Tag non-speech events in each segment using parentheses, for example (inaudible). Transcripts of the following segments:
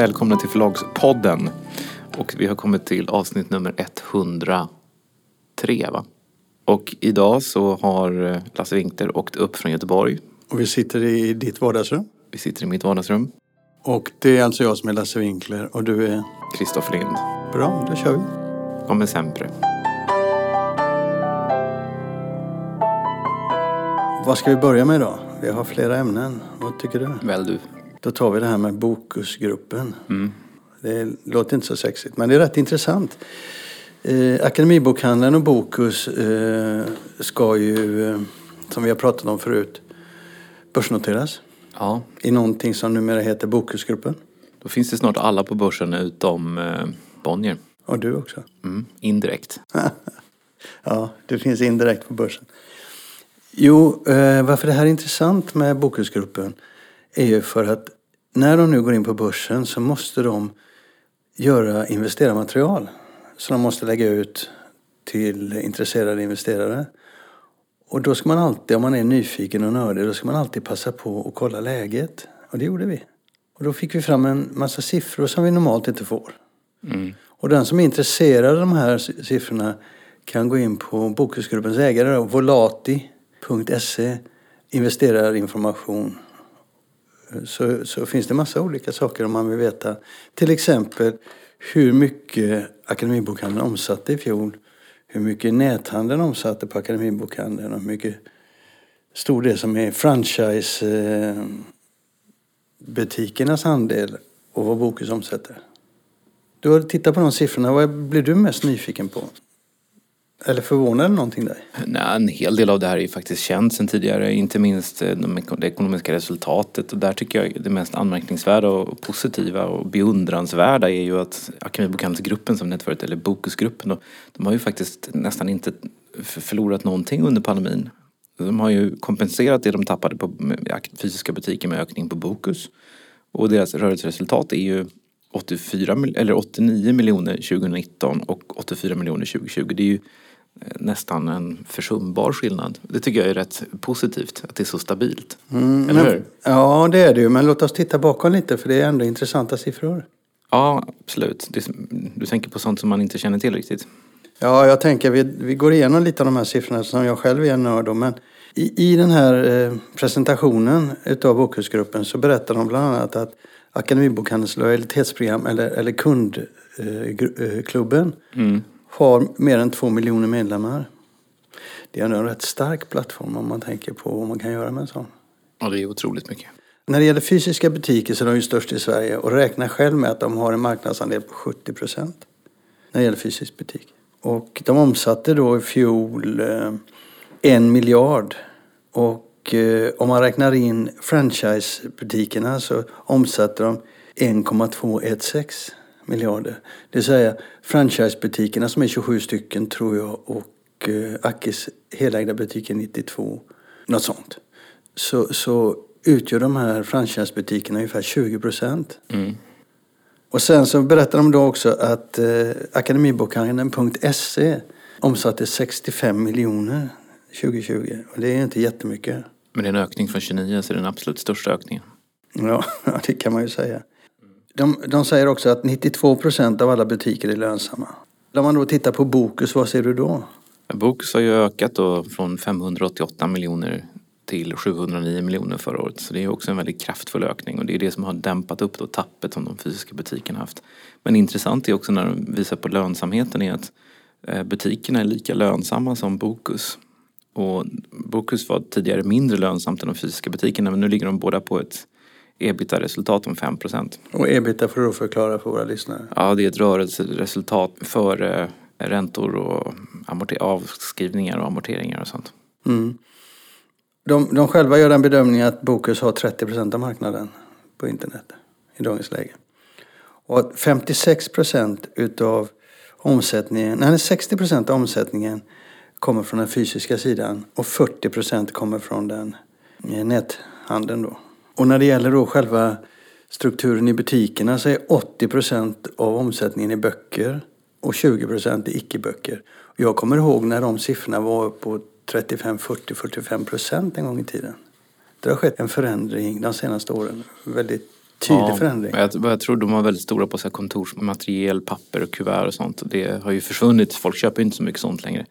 välkomna till Förlagspodden. Och vi har kommit till avsnitt nummer 103 va? Och idag så har Lasse Winkler åkt upp från Göteborg. Och vi sitter i ditt vardagsrum. Vi sitter i mitt vardagsrum. Och det är alltså jag som är Lasse Winkler och du är? Kristoffer Lind. Bra, då kör vi. Kommer sempre. Vad ska vi börja med idag? Vi har flera ämnen. Vad tycker du? Väl du. Då tar vi det här med Bokusgruppen. Mm. Det låter inte så sexigt, men det är rätt intressant. Eh, Akademibokhandeln och Bokus eh, ska ju, eh, som vi har pratat om förut, börsnoteras. Ja. I någonting som numera heter Bokusgruppen. Då finns det snart alla på börsen utom eh, Bonnier. Och du också. Mm. Indirekt. (laughs) ja, det finns indirekt på börsen. Jo, eh, varför det här är intressant med Bokusgruppen är ju för att när de nu går in på börsen så måste de göra investerarmaterial. Så de måste lägga ut till intresserade investerare. Och då ska man alltid, om man är nyfiken och nördig, då ska man alltid passa på att kolla läget. Och det gjorde vi. Och då fick vi fram en massa siffror som vi normalt inte får. Mm. Och den som är intresserad av de här siffrorna kan gå in på Bokusgruppens ägare, volati.se, investerarinformation. Så, så finns det massa olika saker om man vill veta. Till exempel hur mycket Akademibokhandeln omsatte i fjol. Hur mycket näthandeln omsatte på Akademibokhandeln och hur mycket stor del som är franchisebutikernas andel och vad Bokus omsätter. Du har tittat på de siffrorna. Vad blir du mest nyfiken på? Eller förvånar det någonting dig? Nej, en hel del av det här är ju faktiskt känt sedan tidigare. Inte minst eh, det ekonomiska resultatet. Och där tycker jag det mest anmärkningsvärda och positiva och beundransvärda är ju att Akademibokhandelsgruppen som det förut, eller Bokusgruppen, de har ju faktiskt nästan inte förlorat någonting under pandemin. De har ju kompenserat det de tappade på fysiska butiker med ökning på Bokus. Och deras rörelseresultat är ju 84, eller 89 miljoner 2019 och 84 miljoner 2020. Det är ju nästan en försumbar skillnad. Det tycker jag är rätt positivt, att det är så stabilt. Mm, Eller hur? Ja, det är det ju. Men låt oss titta bakom lite, för det är ändå intressanta siffror. Ja, absolut. Du tänker på sånt som man inte känner till riktigt? Ja, jag tänker vi, vi går igenom lite av de här siffrorna som jag själv är en nörd om. Men i, i den här eh, presentationen utav Bokhusgruppen så berättar de bland annat att Akademibokhandelns lojalitetsprogram, eller, eller kundklubben, eh, mm har mer än två miljoner medlemmar. Det är en rätt stark plattform om man tänker på vad man kan göra med en sån. Ja, det är otroligt mycket. När det gäller fysiska butiker så är de ju störst i Sverige och räknar själv med att de har en marknadsandel på 70 procent när det gäller fysisk butik. Och de omsatte då i fjol eh, en miljard. Och eh, om man räknar in franchisebutikerna så omsatte de 1,216 miljarder. Det vill säga franchisebutikerna som är 27 stycken tror jag och eh, Akis helägda butiker 92. Något sånt. Så, så utgör de här franchisebutikerna ungefär 20 procent. Mm. Och sen så berättar de då också att eh, akademibokhandeln.se omsatte 65 miljoner 2020. Och det är inte jättemycket. Men det är en ökning från 29 så det är den absolut största ökningen. Ja, (laughs) det kan man ju säga. De, de säger också att 92 procent av alla butiker är lönsamma. Om man då tittar på Bokus, vad ser du då? Bokus har ju ökat då från 588 miljoner till 709 miljoner förra året. Så det är också en väldigt kraftfull ökning och det är det som har dämpat upp då tappet som de fysiska butikerna haft. Men intressant är också när de visar på lönsamheten är att eh, butikerna är lika lönsamma som Bokus. Och Bokus var tidigare mindre lönsamt än de fysiska butikerna men nu ligger de båda på ett ebita-resultat om 5% Och ebita får du förklara för våra lyssnare. Ja, det är ett rörelseresultat för räntor och avskrivningar och amorteringar och sånt. Mm. De, de själva gör den bedömningen att Bokus har 30% av marknaden på internet i dagens läge. Och 56% utav omsättningen, nej 60% av omsättningen kommer från den fysiska sidan och 40% kommer från den eh, näthandeln då. Och när det gäller då själva strukturen i butikerna så är 80 procent av omsättningen i böcker och 20 procent i icke-böcker. Jag kommer ihåg när de siffrorna var på 35, 40, 45 procent en gång i tiden. Det har skett en förändring de senaste åren. Väldigt Tydlig Ja, förändring. Jag, jag tror de var väldigt stora på så här kontorsmateriel, papper och kuvert och sånt. Det har ju försvunnit. Folk köper inte så mycket sånt längre.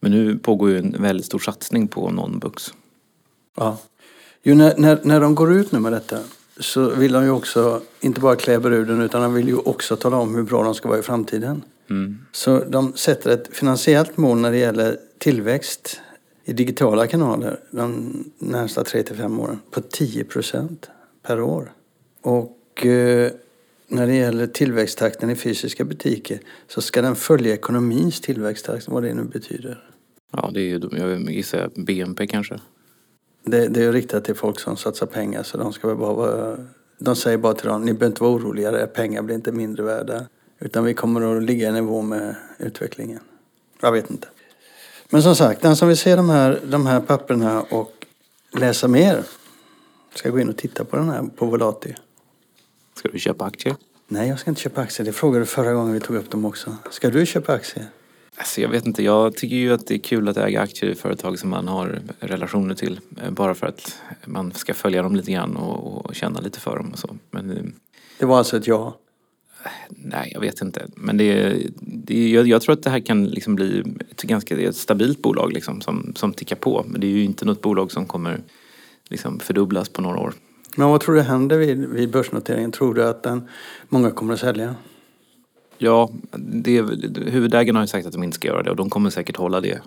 Men nu pågår ju en väldigt stor satsning på non-books. Ja. Jo, när, när, när de går ut nu med detta så vill de ju också inte bara klä bruden utan de vill ju också tala om hur bra de ska vara i framtiden. Så de sätter ett finansiellt mål när det gäller tillväxt i digitala kanaler de närmsta 3-5 åren på 10 procent per år. Och eh, när det gäller tillväxttakten i fysiska butiker så ska den följa ekonomins tillväxttakt, vad det nu betyder. Ja, det är ju, jag gissar BNP kanske. Det, det är riktat till folk som satsar pengar så de ska väl bara vara... De säger bara till dem, ni behöver inte vara oroliga, era pengar blir inte mindre värda. Utan vi kommer att ligga i nivå med utvecklingen. Jag vet inte. Men som sagt, den som vill se de här, de här papperna och läsa mer ska gå in och titta på den här på Volati. Ska du köpa aktier? Nej, jag ska inte köpa aktier. Det frågade du förra gången vi tog upp dem också. Ska du köpa aktier? Alltså jag vet inte, jag tycker ju att det är kul att äga aktier i företag som man har relationer till. eh, Bara för att man ska följa dem lite grann och, och känna lite för dem och så. Men eh, Det var alltså ett ja. nej, jag vet inte. Men det, det, jag, jag tror att det här kan liksom bli ett ganska ett stabilt bolag liksom, som, som tickar på. Men det är ju inte något bolag som kommer liksom fördubblas på några år. Men vad tror du händer vid, vid börsnoteringen? Tror du att den, många kommer att sälja? Ja, det, huvudägarna har ju sagt att de inte ska göra det och de kommer säkert hålla det.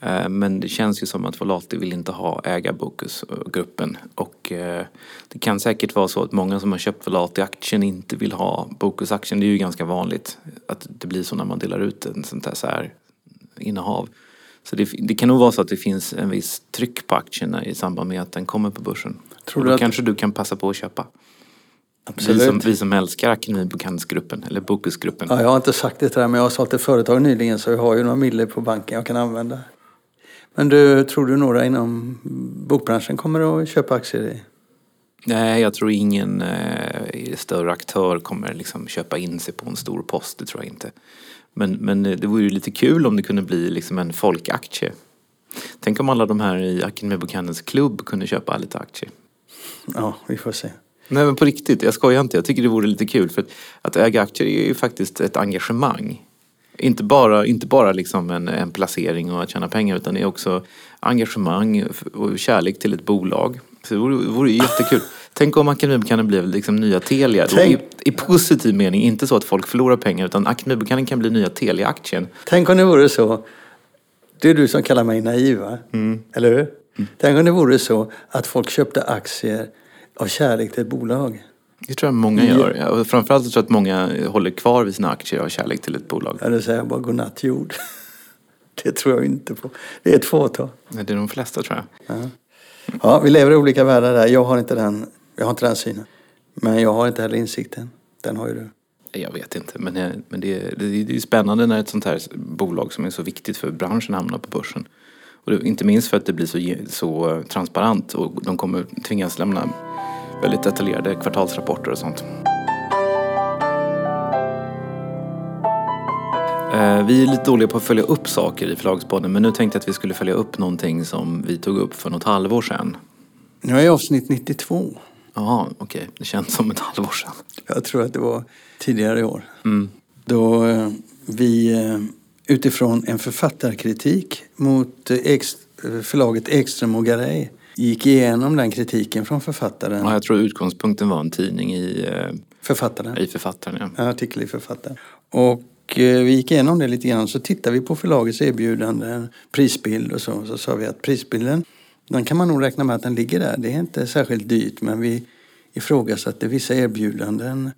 Eh, Men det känns ju som att Volati vill inte ha ägarbokusgruppen och eh, det kan säkert vara så att många som har köpt Volati-aktien inte vill ha Bokus-aktien. Det är ju ganska vanligt att det blir så när man delar ut en sånt här, så här innehav. Så det, det kan nog vara så att det finns en viss tryck på aktierna i samband med att den kommer på börsen. Tror och du då att- kanske du kan passa på att köpa. Absolut. Vi som, vi som älskar Akademibokhandsgruppen eller Bokusgruppen. Ja, jag har inte sagt det till dig, men jag har sålt ett företag nyligen så jag har ju några mille på banken jag kan använda. Men du, tror du några inom bokbranschen kommer att köpa aktier i? Nej, jag tror ingen eh, större aktör kommer liksom köpa in sig på en stor post. Det tror jag inte. Men, men det vore ju lite kul om det kunde bli liksom en folkaktie. Tänk om alla de här i Akademibokhandelns klubb kunde köpa lite aktier. Ja, vi får se. Nej men på riktigt, jag skojar inte. Jag tycker det vore lite kul. För att, att äga aktier är ju faktiskt ett engagemang. Inte bara, inte bara liksom en, en placering och att tjäna pengar utan det är också engagemang och kärlek till ett bolag. Så det vore, det vore ju jättekul. (laughs) Tänk om Akademibokhandeln blev liksom nya Telia. Då, i, Tänk- I positiv mening, inte så att folk förlorar pengar utan Akademibokhandeln kan bli nya Telia-aktien. Tänk om det vore så, det är du som kallar mig naiv va? Eller hur? Tänk om det vore så att folk köpte aktier av kärlek till ett bolag. Det tror jag många gör. Ja, framförallt tror jag att många håller kvar vid sina aktier av kärlek till ett bolag. Eller säger jag bara godnatt jord. (laughs) Det tror jag inte på. Det är ett fåtal. Nej, Det är de flesta tror jag. Ja, vi lever i olika världar där. Jag har inte den, jag har inte den synen. Men jag har inte heller insikten. Den har ju du. Jag vet inte, men, det, men det, det, det är spännande när ett sånt här bolag som är så viktigt för branschen hamnar på börsen. Och inte minst för att det blir så, så transparent och de kommer tvingas lämna väldigt detaljerade kvartalsrapporter och sånt. Eh, Vi är lite dåliga på att följa upp saker i Förlagspodden men nu tänkte jag att vi skulle följa upp någonting som vi tog upp för något halvår sedan. Nu är jag avsnitt 92. Ja, okej. Det känns som ett halvår sedan. Jag tror att det var tidigare i år. Då eh, vi eh, utifrån en författarkritik mot eh, eh, förlaget Ekström och Garay gick igenom den kritiken från författaren. Ja, jag tror utgångspunkten var en tidning i, eh, Författaren. i Författaren. Ja. En artikel i Författaren. Och vi gick igenom det lite grann. Så tittade vi på förlagets erbjudanden, prisbild och så. Så sa vi att prisbilden, den kan man nog räkna med att den ligger där. Det är inte särskilt dyrt men vi ifrågasatte vissa erbjudanden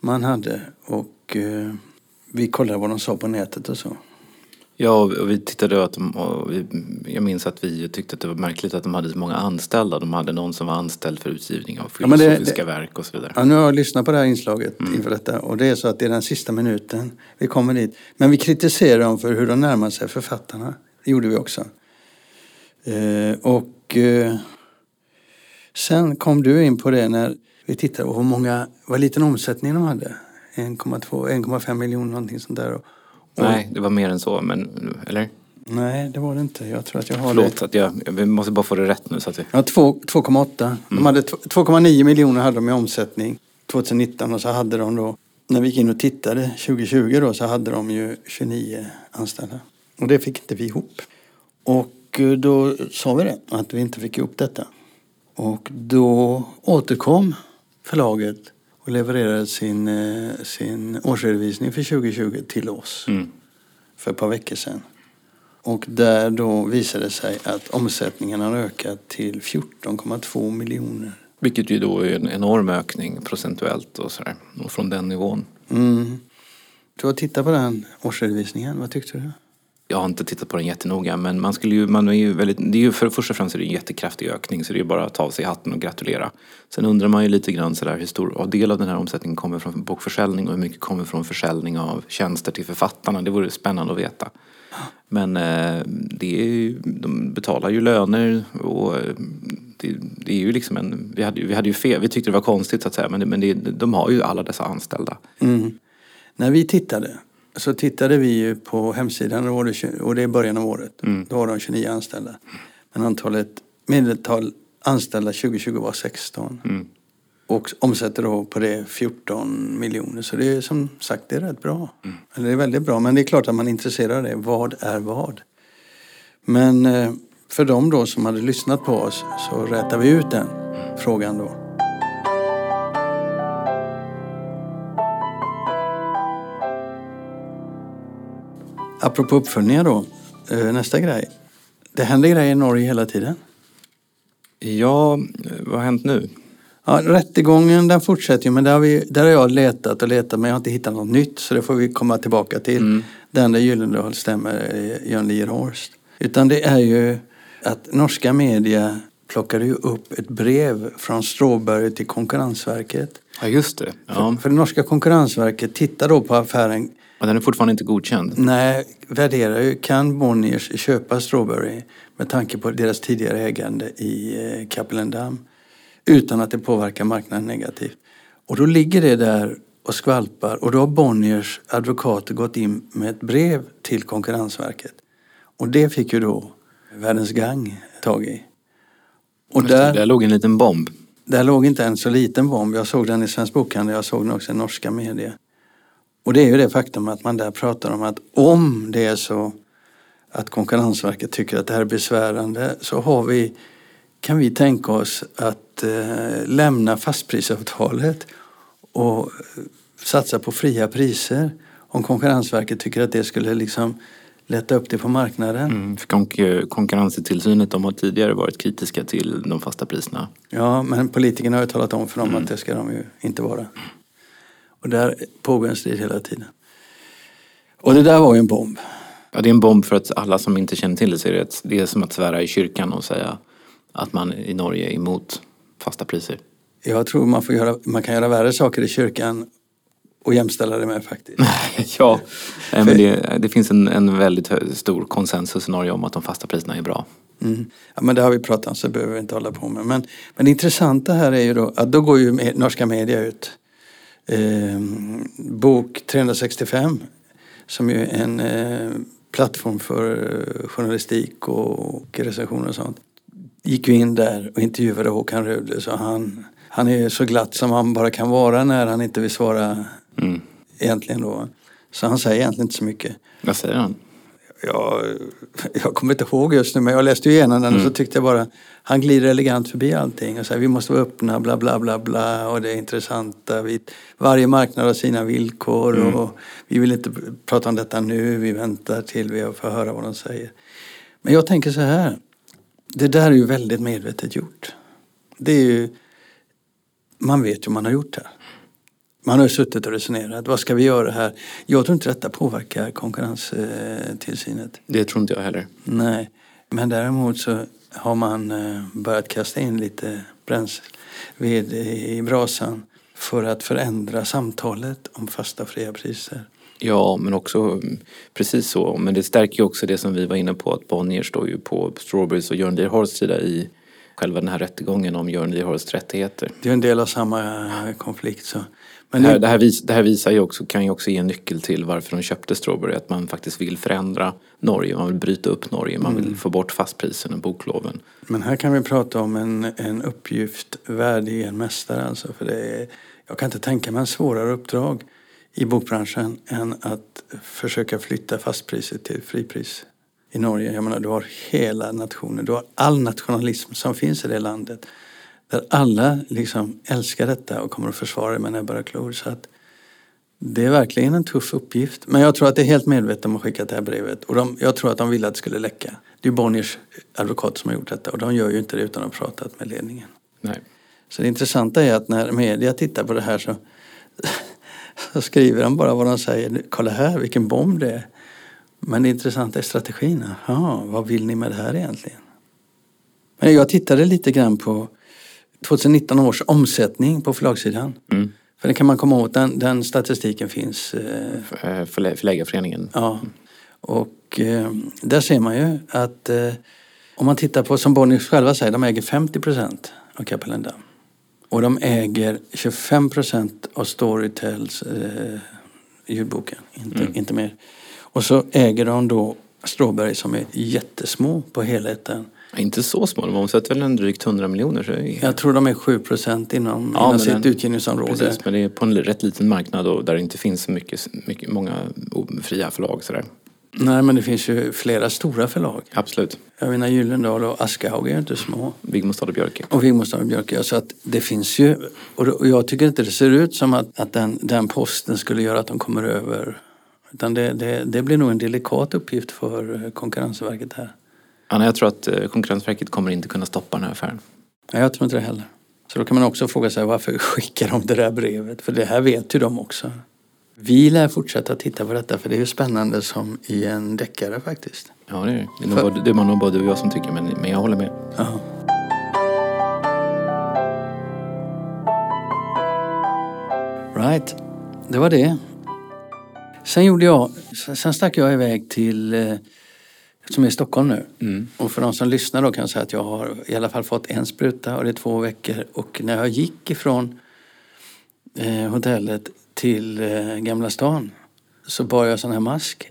man hade. Och vi kollade vad de sa på nätet och så. Ja, och vi tittade att de, och vi, jag minns att vi tyckte att det var märkligt att de hade så många anställda. De hade någon som var anställd för utgivning av Ja, men det- filosofiska verk och så vidare. Ja, nu har jag lyssnat på det här inslaget inför detta och det är så att det är den sista minuten vi kommer dit. Men vi kritiserar dem för hur de närmar sig författarna. Det gjorde vi också. Eh, och eh, sen kom du in på det när vi tittade på hur många, vad liten omsättning de hade. 1,2, 1,5 miljoner någonting sånt där. Nej, det var mer än så, men eller? Nej, det var det inte. Jag tror att jag har Förlåt, det. att jag, jag måste bara få det rätt nu. Så att vi, Ja, två- 2,8. De hade tw- 2,9 miljoner hade de i omsättning 2019 och så hade de då, när vi gick in och tittade 2020 då, så hade de ju 29 anställda. Och det fick inte vi ihop. Och eh, då sa vi det, att vi inte fick ihop detta. Och då återkom förlaget och levererade sin, eh, sin årsredovisning för 2020 till oss mm. för ett par veckor sedan. Och där då visade det sig att omsättningen har ökat till 14,2 miljoner. Vilket ju då är en enorm ökning procentuellt och sådär. Och från den nivån. Mm. Du har tittat på den årsredovisningen, vad tyckte du? Jag har inte tittat på den jättenoga men man skulle ju, man är ju väldigt, det är ju för först och främst är det en jättekraftig ökning så det är ju bara att ta av sig hatten och gratulera. Sen undrar man ju lite grann sådär hur stor del av den här omsättningen kommer från bokförsäljning och hur mycket kommer från försäljning av tjänster till författarna. Det vore spännande att veta. Men eh, det är ju, de betalar ju löner och eh, det, det är ju liksom en, vi hade, ju- vi hade ju fel, vi tyckte det var konstigt så att säga men, det, men det, de har ju alla dessa anställda. Mm. När vi tittade så tittade vi ju på hemsidan det, och det är början av året. Då var de 29 anställda. Men antalet medeltal anställda 2020 var 16. Mm. Och omsätter då på det 14 miljoner. Så det är som sagt det är rätt bra. Eller det är väldigt bra. Men det är klart att man är intresserad av det. Vad är vad? Men eh, för de då som hade lyssnat på oss så rätar vi ut den frågan då. Apropå uppföljningar då. eh, Nästa grej. Det händer grejer i Norge hela tiden. Ja, vad har hänt nu? Ja, rättegången den fortsätter ju men där har, vi, där har jag letat och letat men jag har inte hittat något nytt så det får vi komma tillbaka till. Mm. Den där Gyllendal stämmer eh, Jörn Lierhorst. Utan det är ju att norska media plockade ju upp ett brev från Strawberry till Konkurrensverket. Ja just det. Ja. För det norska Konkurrensverket tittar då på affären Och den är fortfarande inte godkänd. Nej, värderar ju, kan Bonniers köpa Strawberry med tanke på deras tidigare ägande i eh, Kapellendam utan att det påverkar marknaden negativt. Och då ligger det där och skvalpar och då har Bonniers advokater gått in med ett brev till Konkurrensverket. Och det fick ju då Världens Gang tag i. Och där, Där låg en liten bomb. där låg inte en så liten bomb. Jag såg den i Svensk Bokhandel, jag såg den också i norska medier. Och det är ju det faktum att man där pratar om att om det är så att Konkurrensverket tycker att det här är besvärande så har vi, kan vi tänka oss att eh, lämna fastprisavtalet och eh, satsa på fria priser. Om Konkurrensverket tycker att det skulle liksom lätta upp det på marknaden. Mm, för konk- konkurrenstillsynet de har tidigare varit kritiska till de fasta priserna. Ja, men politikerna har ju talat om för dem att det ska de ju inte vara. Och där pågår en strid hela tiden. Och det där var ju en bomb. Ja, det är en bomb för att alla som inte känner till det så är det, det är som att svära i kyrkan och säga att man i Norge är emot fasta priser. Jag tror man, får göra, man kan göra värre saker i kyrkan och jämställa det med faktiskt. (laughs) ja, men det, det finns en, en väldigt stor konsensus i Norge om att de fasta priserna är bra. Mm. Ja, men det har vi pratat om så behöver vi inte hålla på med. Men, men det intressanta här är ju då att då går ju med, norska media ut. Eh, bok 365 som ju är en eh, plattform för eh, journalistik och recensioner och sånt. Gick ju in där och intervjuade Håkan Rudle så han, han är så glatt som han bara kan vara när han inte vill svara Mm. egentligen då. Så han säger egentligen inte så mycket. Vad säger han? Jag, (laughs) jag kommer inte ihåg just nu men jag läste igenom den och så tyckte jag bara han glider elegant förbi allting och säger vi måste vara öppna bla bla bla bla och det är intressanta. Vi, varje marknad har sina villkor och vi vill inte prata om detta nu, vi väntar till vi får höra vad de säger. Men jag tänker så här, det där är ju väldigt medvetet gjort. Det är ju, man vet ju vad man har gjort här. Man har suttit och resonerat, vad ska vi göra här? Jag tror inte detta påverkar konkurrenstillsynet. Det tror inte jag heller. Nej, men däremot så har man eh, börjat kasta in lite bränsved i brasan för att förändra samtalet om fasta och fria priser. Ja, men också mm, precis så. Men det stärker ju också det som vi var inne på att Bonnier står ju på Strawberries och Jörn Lierhorsts sida i själva den här rättegången om Jörn Lierhorsts rättigheter. Det är en del av samma konflikt. Så. Men det, här, det, här vis, det här visar ju också, kan ju också ge en nyckel till varför de köpte Strawberry. Att man faktiskt vill förändra Norge, man vill bryta upp Norge, man vill mm. få bort fastpriserna, bokloven. Men här kan vi prata om en, en uppgift värdig en mästare alltså. För det är, jag kan inte tänka mig en svårare uppdrag i bokbranschen än att försöka flytta fastpriset till fripris i Norge. Jag menar, du har hela nationen, du har all nationalism som finns i det landet. Där alla liksom älskar detta och kommer att försvara det med näbbar och klor. Så att det är verkligen en tuff uppgift. Men jag tror att det är helt medvetet om att skicka det här brevet. Och de, jag tror att de ville att det skulle läcka. Det är Bonniers advokat som har gjort detta och de gör ju inte det utan att ha pratat med ledningen. Nej. Så det intressanta är att när media tittar på det här så, (laughs) så skriver de bara vad de säger. Kolla här vilken bomb det är. Men det intressanta är strategin. Aha, vad vill ni med det här egentligen? Men jag tittade lite grann på 2019 års omsättning på förlagssidan. Mm. För det kan man komma åt, den, den statistiken finns. Eh, Förläggarföreningen. Ja. Och eh, där ser man ju att eh, om man tittar på, som Bonniers själva säger, de äger 50 procent av Kapellendam. Och de äger 25 procent av Storytels eh, ljudboken, inte, mm. inte mer. Och så äger de då Strawberry som är jättesmå på helheten. Inte så små, de omsätter väl en drygt 100 miljoner. Så är... Jag tror de är 7 procent inom, ja, inom sitt den, utgivningsområde. Precis, men det är på en rätt liten marknad och där det inte finns så mycket, mycket, många fria förlag. Sådär. Nej, men det finns ju flera stora förlag. Absolut. Jag menar Gyllendal och Aschehoug är ju inte små. Vigmostad och Björke. Och Vigmostad och Björke, så att det finns ju. Och jag tycker inte det ser ut som att, att den, den posten skulle göra att de kommer över. Utan det, det, det blir nog en delikat uppgift för Konkurrensverket här. Anna, jag tror att eh, Konkurrensverket kommer inte kunna stoppa den här affären. Nej, jag tror inte det heller. Så då kan man också fråga sig varför (laughs) skickar de det där brevet? För det här vet ju de också. Vi lär fortsätta titta på detta för det är ju spännande som i en deckare faktiskt. Ja det är det. Det är, för... både, det är nog både du och jag som tycker men, men jag håller med. Ja. Right, det var det. Sen gjorde jag, sen stack jag iväg till som är i Stockholm nu. Mm. Och för de som lyssnar då kan jag säga att jag har i alla fall fått en spruta och det är två veckor. Och när jag gick ifrån eh, hotellet till eh, Gamla stan så bar jag sån här mask.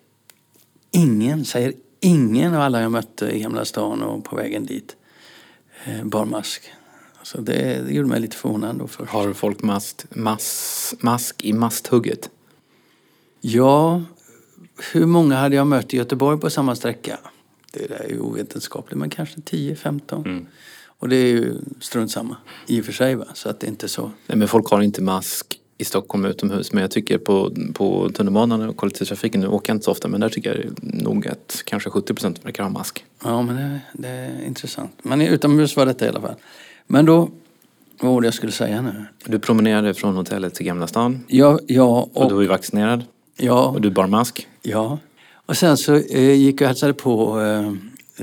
Ingen, säger ingen av alla jag mötte i Gamla stan och på vägen dit eh, bar mask. Så det, det gjorde mig lite förvånad då först. Har folk mast, mas, mask i masthugget? Ja, hur många hade jag mött i Göteborg på samma sträcka? Det är ju ovetenskapligt, men kanske 10-15. Mm. Och det är ju strunt samma i och för sig. Va? Så att det är inte så. Nej, men folk har inte mask i Stockholm utomhus. Men jag tycker på, på tunnelbanan och kollektivtrafiken, nu åker jag inte så ofta, men där tycker jag nog att kanske 70 procent verkar ha mask. Ja, men det, det, är intressant. Men utomhus var detta i alla fall. Men då, vad var det jag skulle säga nu? Du promenerade från hotellet till Gamla stan. Ja, ja. Och, och du var ju vaccinerad. Ja. Och du bar mask. Ja. Och sen så eh, gick jag och hälsade på, eh,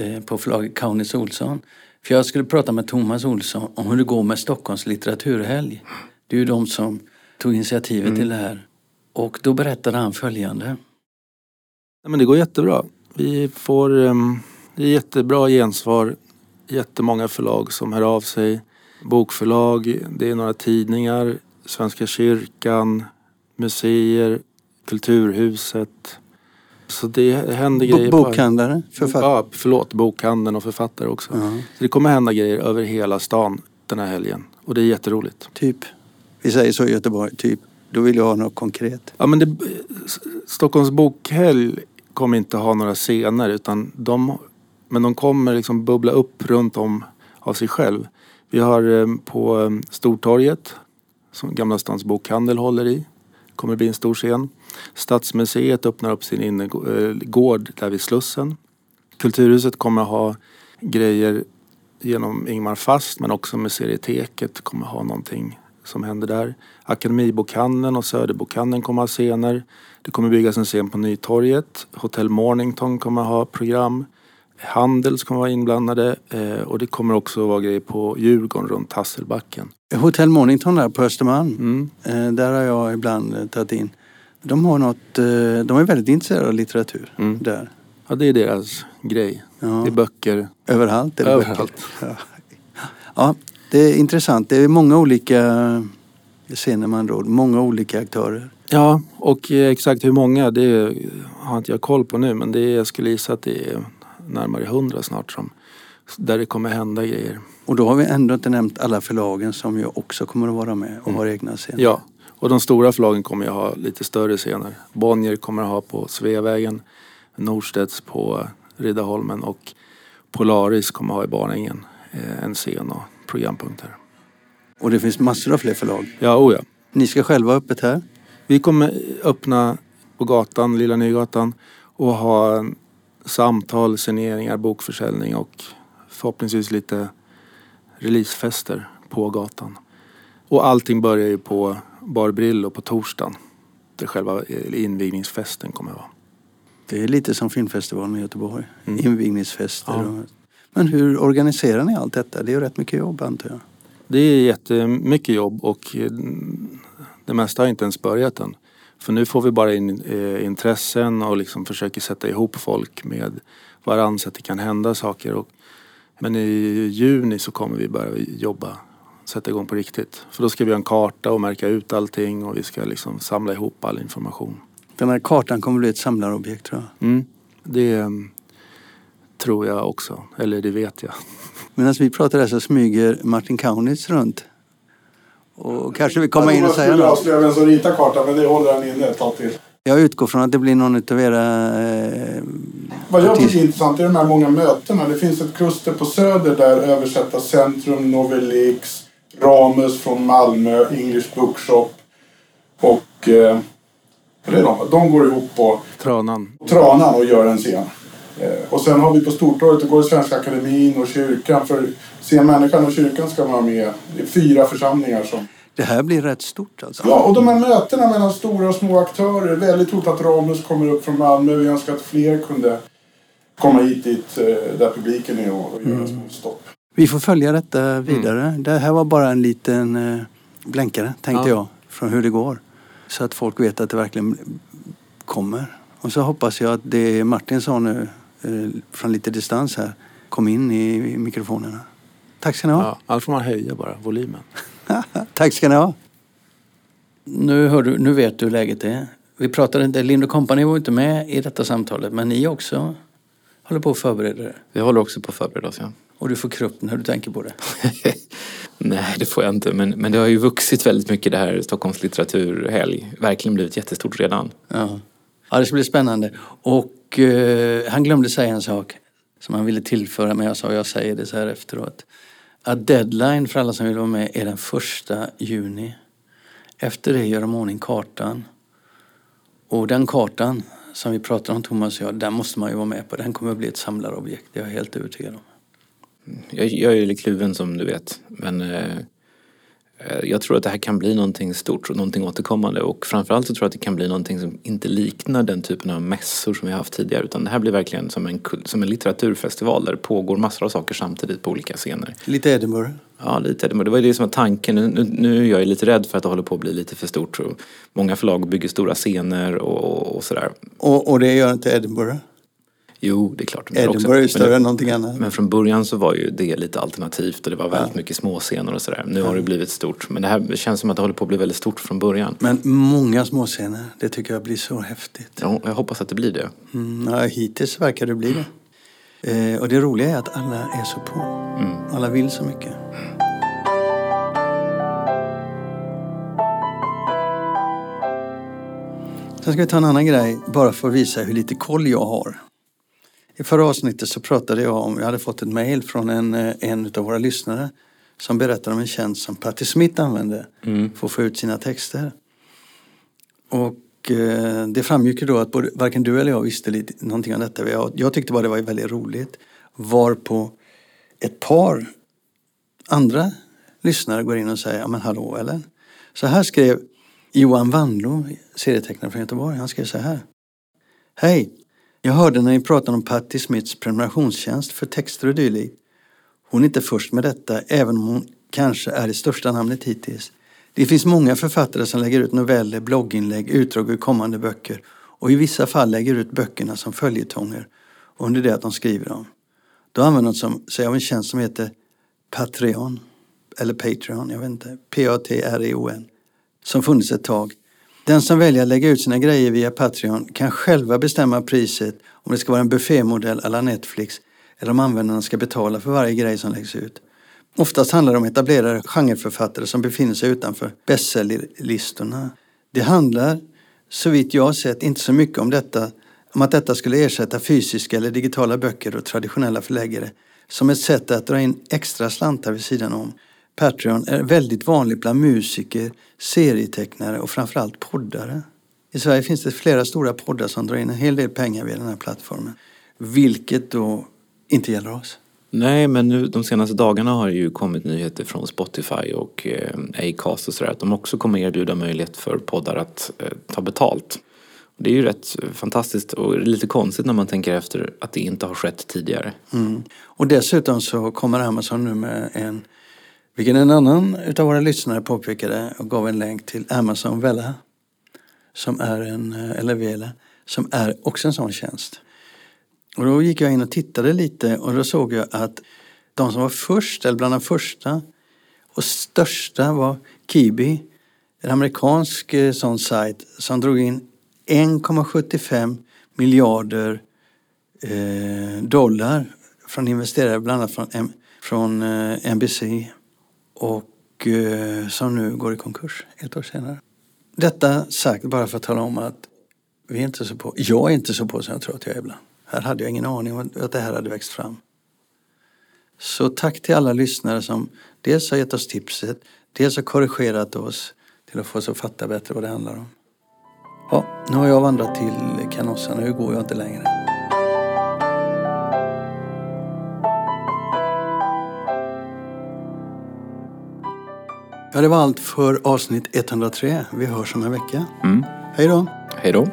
eh, på förlaget Kaunis Olsson. För jag skulle prata med Thomas Olsson om hur det går med Stockholms litteraturhelg. Det är ju de som tog initiativet mm. till det här. Och då berättade han följande. Ja, men det går jättebra. Vi får um, det är jättebra gensvar. Jättemånga förlag som hör av sig. Bokförlag, det är några tidningar, Svenska kyrkan, museer, Kulturhuset. Så det händer grejer. Bokhandlare? Författare? Ja, förlåt. Bokhandeln och författare också. Uh -huh. Så det kommer hända grejer över hela stan den här helgen. Och det är jätteroligt. Typ? Vi säger så i Göteborg, typ. Då vill jag ha något konkret. Ja, men det, Stockholms bokhelg kommer inte ha några scener utan de, men de kommer liksom bubbla upp runt om av sig själv. Vi har eh, på eh, Stortorget som Gamla Stans bokhandel håller i. kommer bli en stor scen. Stadsmuseet öppnar upp sin innergård där vid Slussen. Kulturhuset kommer ha grejer genom Ingmar Fast men också Museeteket kommer ha någonting som händer där. Akademibokhandeln och Söderbokhandeln kommer ha scener. Det kommer byggas en scen på Nytorget. Hotell Mornington kommer ha program. Handels kommer vara inblandade eh, och det kommer också vara grejer på Djurgården runt Hasselbacken. Hotell Mornington där på Östermalm, mm. Eh, där har jag ibland eh, tagit in. De har något, de är väldigt intresserade av litteratur mm. där. Ja, det är deras grej. Ja. Det är böcker. Överallt är det Överallt. böcker. (laughs) Ja. ja, det är intressant. Det är många olika Det ser när man råd. Många olika aktörer. Ja, och eh, exakt hur många det har inte jag koll på nu men det är, jag skulle gissa att det är närmare hundra snart som, där det kommer hända grejer. Och då har vi ändå inte nämnt alla förlagen som ju också kommer att vara med och har egna scener. Ja, och de stora förlagen kommer ju ha lite större scener. Bonnier kommer att ha på Sveavägen, Norstedts på Riddarholmen och Polaris kommer att ha i Barnängen eh, en scen och programpunkter. Och det finns massor av fler förlag. Ja, oh ja. Ni ska själva ha öppet här. Vi kommer öppna på gatan, Lilla Nygatan och ha samtal, signeringar, bokförsäljning och förhoppningsvis lite releasefester på gatan. Och allting börjar ju på Bar Brillo på torsdagen. Där själva invigningsfesten kommer att vara. Det är lite som filmfestivalen i Göteborg. Mm. Invigningsfester. Ja. Och... Men hur organiserar ni allt detta? Det är ju rätt mycket jobb antar jag. Det är jättemycket jobb och eh, det mesta har inte ens börjat än. För nu får vi bara in eh, intressen och liksom försöker sätta ihop folk med varandra så att det kan hända saker. Men i juni så kommer vi börja jobba, sätta igång på riktigt. För då ska vi ha en karta och märka ut allting och vi ska liksom samla ihop all information. Den här kartan kommer bli ett samlarobjekt tror jag. Mm. Det eh, tror jag också, eller det vet jag. (laughs) Medan vi pratar här så smyger Martin Kaunitz runt. Och kanske vill komma in och säga Jag skulle något. avslöja vem som ritar kartan, men det håller han inne ett tag till. Jag utgår från att det blir någon utav era... Eh, Vad jag tycker är intressant är de här många mötena. Det finns ett kluster på Söder där Översättarcentrum, Novelix, Ramus från Malmö, English Bookshop och... Eh, det är de, de går ihop på Tranan. Tranan och gör en scen. Eh, och sen har vi på Stortorget, då går Svenska Akademin och kyrkan. För Se människan och kyrkan ska vara med. Det är fyra församlingar som... det här blir rätt stort alltså. Ja, och de här mötena mellan stora och små aktörer. Väldigt roligt att Ramus kommer upp från Malmö. Vi önskar att fler kunde komma hit dit eh, där publiken är och, och göra små stopp. Vi får följa detta vidare. Det här var bara en liten eh, blänkare, tänkte Ja. jag, från hur det går. Så att folk vet att det verkligen kommer. Och så hoppas jag att det Martin sa nu, eh, från lite distans här, kom in i, mikrofonerna. Tack ska ni ha. Ja, annars får man höja bara volymen. (laughs) Tack ska ni ha. Nu, hör du, nu vet du hur läget är. Vi pratade inte, Lind Company var inte med i detta samtalet, men ni också håller på att förbereda er. Vi håller också på att förbereda oss, ja. Och du får krupp när du tänker på det. (laughs) Nej, det får jag inte. Men, men det har ju vuxit väldigt mycket det här Stockholms litteraturhelg. Verkligen blivit jättestort redan. Ja, ja det ska bli spännande. Och eh, han glömde säga en sak som han ville tillföra, men jag sa jag säger det så här efteråt. Att deadline för alla som vill vara med är den första juni. Efter det gör de ordning kartan. Och den kartan som vi pratar om, Thomas och jag, den måste man ju vara med på. Den kommer att bli ett samlarobjekt, det är jag helt övertygad om. Jag, jag är lite kluven som du vet. Men eh, eh, jag tror att det här kan bli någonting stort och någonting återkommande. Och framförallt så tror jag att det kan bli någonting som inte liknar den typen av mässor som vi har haft tidigare. Utan det här blir verkligen som en, som en litteraturfestival där det pågår massor av saker samtidigt på olika scener. Lite Edinburgh. Ja, lite. Det var ju det som var tanken. Nu, nu, är jag lite rädd för att det håller på att bli lite för stort. Och många förlag bygger stora scener och, och sådär. Och, och det gör inte Edinburgh. Jo, det är klart. Edinburgh är ju Men större det- än någonting annat. Men från början så var ju det lite alternativt och det var väldigt mycket småscener och sådär. Nu har det blivit stort. Men det här känns som att det håller på att bli väldigt stort från början. Men många småscener, det tycker jag blir så häftigt. Ja, jag hoppas att det blir det. Mm, ja, hittills verkar det bli det. Eh, och det roliga är att alla är så på. Alla vill så mycket. Sen ska vi ta en annan grej, bara för att visa hur lite koll jag har. I förra avsnittet så pratade jag om, jag hade fått ett mejl från en, eh, en av våra lyssnare som berättade om en tjänst som Patti Smith använde för att få ut sina texter. Och eh, det framgick ju då att både, varken du eller jag visste lite, någonting om detta. Jag, jag tyckte bara det var väldigt roligt. Varpå ett par andra lyssnare går in och säger, ja men hallå eller? Så här skrev Johan Wandlo, serietecknare från Göteborg. Han skrev så här. Hej! Jag hörde när ni pratade om Patti Smiths prenumerationstjänst för texter och dylikt. Hon är inte först med detta, även om hon kanske är det största namnet hittills. Det finns många författare som lägger ut noveller, blogginlägg, utdrag ur kommande böcker och i vissa fall lägger ut böckerna som följetonger under det att de skriver dem. Då använder de sig av en tjänst som heter Patreon, eller Patreon, jag vet inte, P-A-T-R-E-O-N. som funnits ett tag. Den som väljer att lägga ut sina grejer via Patreon kan själva bestämma priset om det ska vara en buffémodell alla Netflix eller om användarna ska betala för varje grej som läggs ut. Oftast handlar det om etablerade genreförfattare som befinner sig utanför bestsellerlistorna. Det handlar, så vitt jag har sett, inte så mycket om detta om att detta skulle ersätta fysiska eller digitala böcker och traditionella förläggare som ett sätt att dra in extra slantar vid sidan om. Patreon är väldigt vanligt bland musiker, serietecknare och framförallt poddare. I Sverige finns det flera stora poddar som drar in en hel del pengar via den här plattformen. Vilket då inte gäller oss. Nej, men nu de senaste dagarna har det ju kommit nyheter från Spotify och eh, Acast och sådär att de också kommer erbjuda möjlighet för poddar att eh, ta betalt. Det är ju rätt fantastiskt och lite konstigt när man tänker efter att det inte har skett tidigare. Mm. Och dessutom så kommer Amazon nu med en, vilken en annan utav våra lyssnare påpekade och gav en länk till Amazon Vella. Som är en, eh, eller Vela, som är också en sån tjänst. Och då gick jag in och tittade lite och då såg jag att de som var först, eller bland de första och största var Kibi. En amerikansk eh, sån sajt som drog in 1,75 miljarder eh, dollar från investerare, bland annat från, från eh, NBC och eh, som nu går i konkurs ett år senare. Detta sagt bara för att tala om att vi är inte så på, jag är inte så på som jag tror att jag är ibland. Här hade jag ingen aning om att det här hade växt fram. Så tack till alla lyssnare som dels har gett oss tipset, dels har korrigerat oss till att få oss att fatta bättre vad det handlar om. Ja, nu har jag vandrat till Canossa, nu går jag inte längre. Ja, det var allt för avsnitt 103. Vi hörs om en vecka. Mm. Hej då! Hej då!